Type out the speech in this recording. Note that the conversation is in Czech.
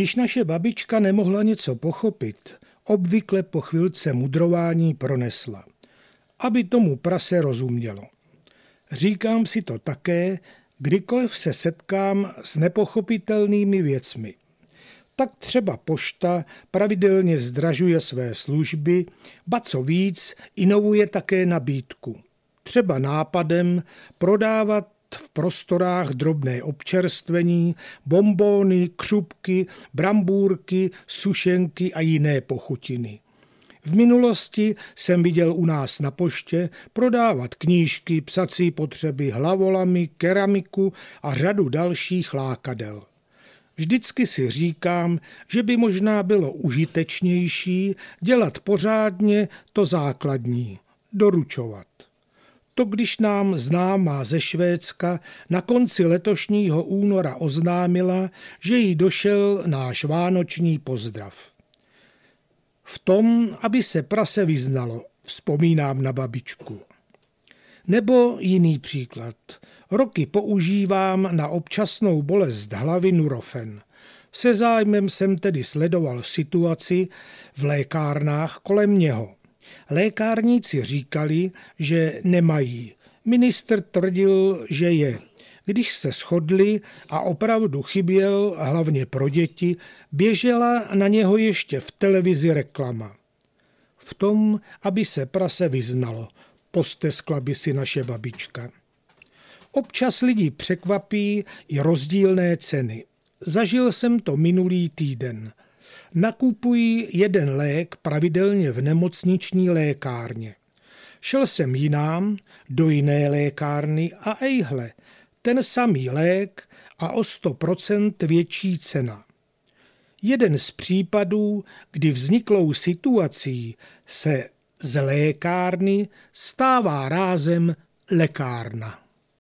Když naše babička nemohla něco pochopit, obvykle po chvilce mudrování pronesla, aby tomu prase rozumělo. Říkám si to také, kdykoliv se setkám s nepochopitelnými věcmi. Tak třeba pošta pravidelně zdražuje své služby, ba co víc, inovuje také nabídku. Třeba nápadem prodávat v prostorách drobné občerstvení, bombóny, křupky, brambůrky, sušenky a jiné pochutiny. V minulosti jsem viděl u nás na poště prodávat knížky, psací potřeby, hlavolamy, keramiku a řadu dalších lákadel. Vždycky si říkám, že by možná bylo užitečnější dělat pořádně to základní, doručovat. To když nám známá ze Švédska na konci letošního února oznámila, že jí došel náš vánoční pozdrav. V tom, aby se prase vyznalo, vzpomínám na babičku. Nebo jiný příklad. Roky používám na občasnou bolest hlavy Nurofen. Se zájmem jsem tedy sledoval situaci v lékárnách kolem něho. Lékárníci říkali, že nemají. Minister tvrdil, že je. Když se shodli a opravdu chyběl, hlavně pro děti, běžela na něho ještě v televizi reklama. V tom, aby se prase vyznalo, posteskla by si naše babička. Občas lidi překvapí i rozdílné ceny. Zažil jsem to minulý týden. Nakupuji jeden lék pravidelně v nemocniční lékárně. Šel jsem jinám, do jiné lékárny a ejhle, ten samý lék a o 100% větší cena. Jeden z případů, kdy vzniklou situací se z lékárny stává rázem lékárna.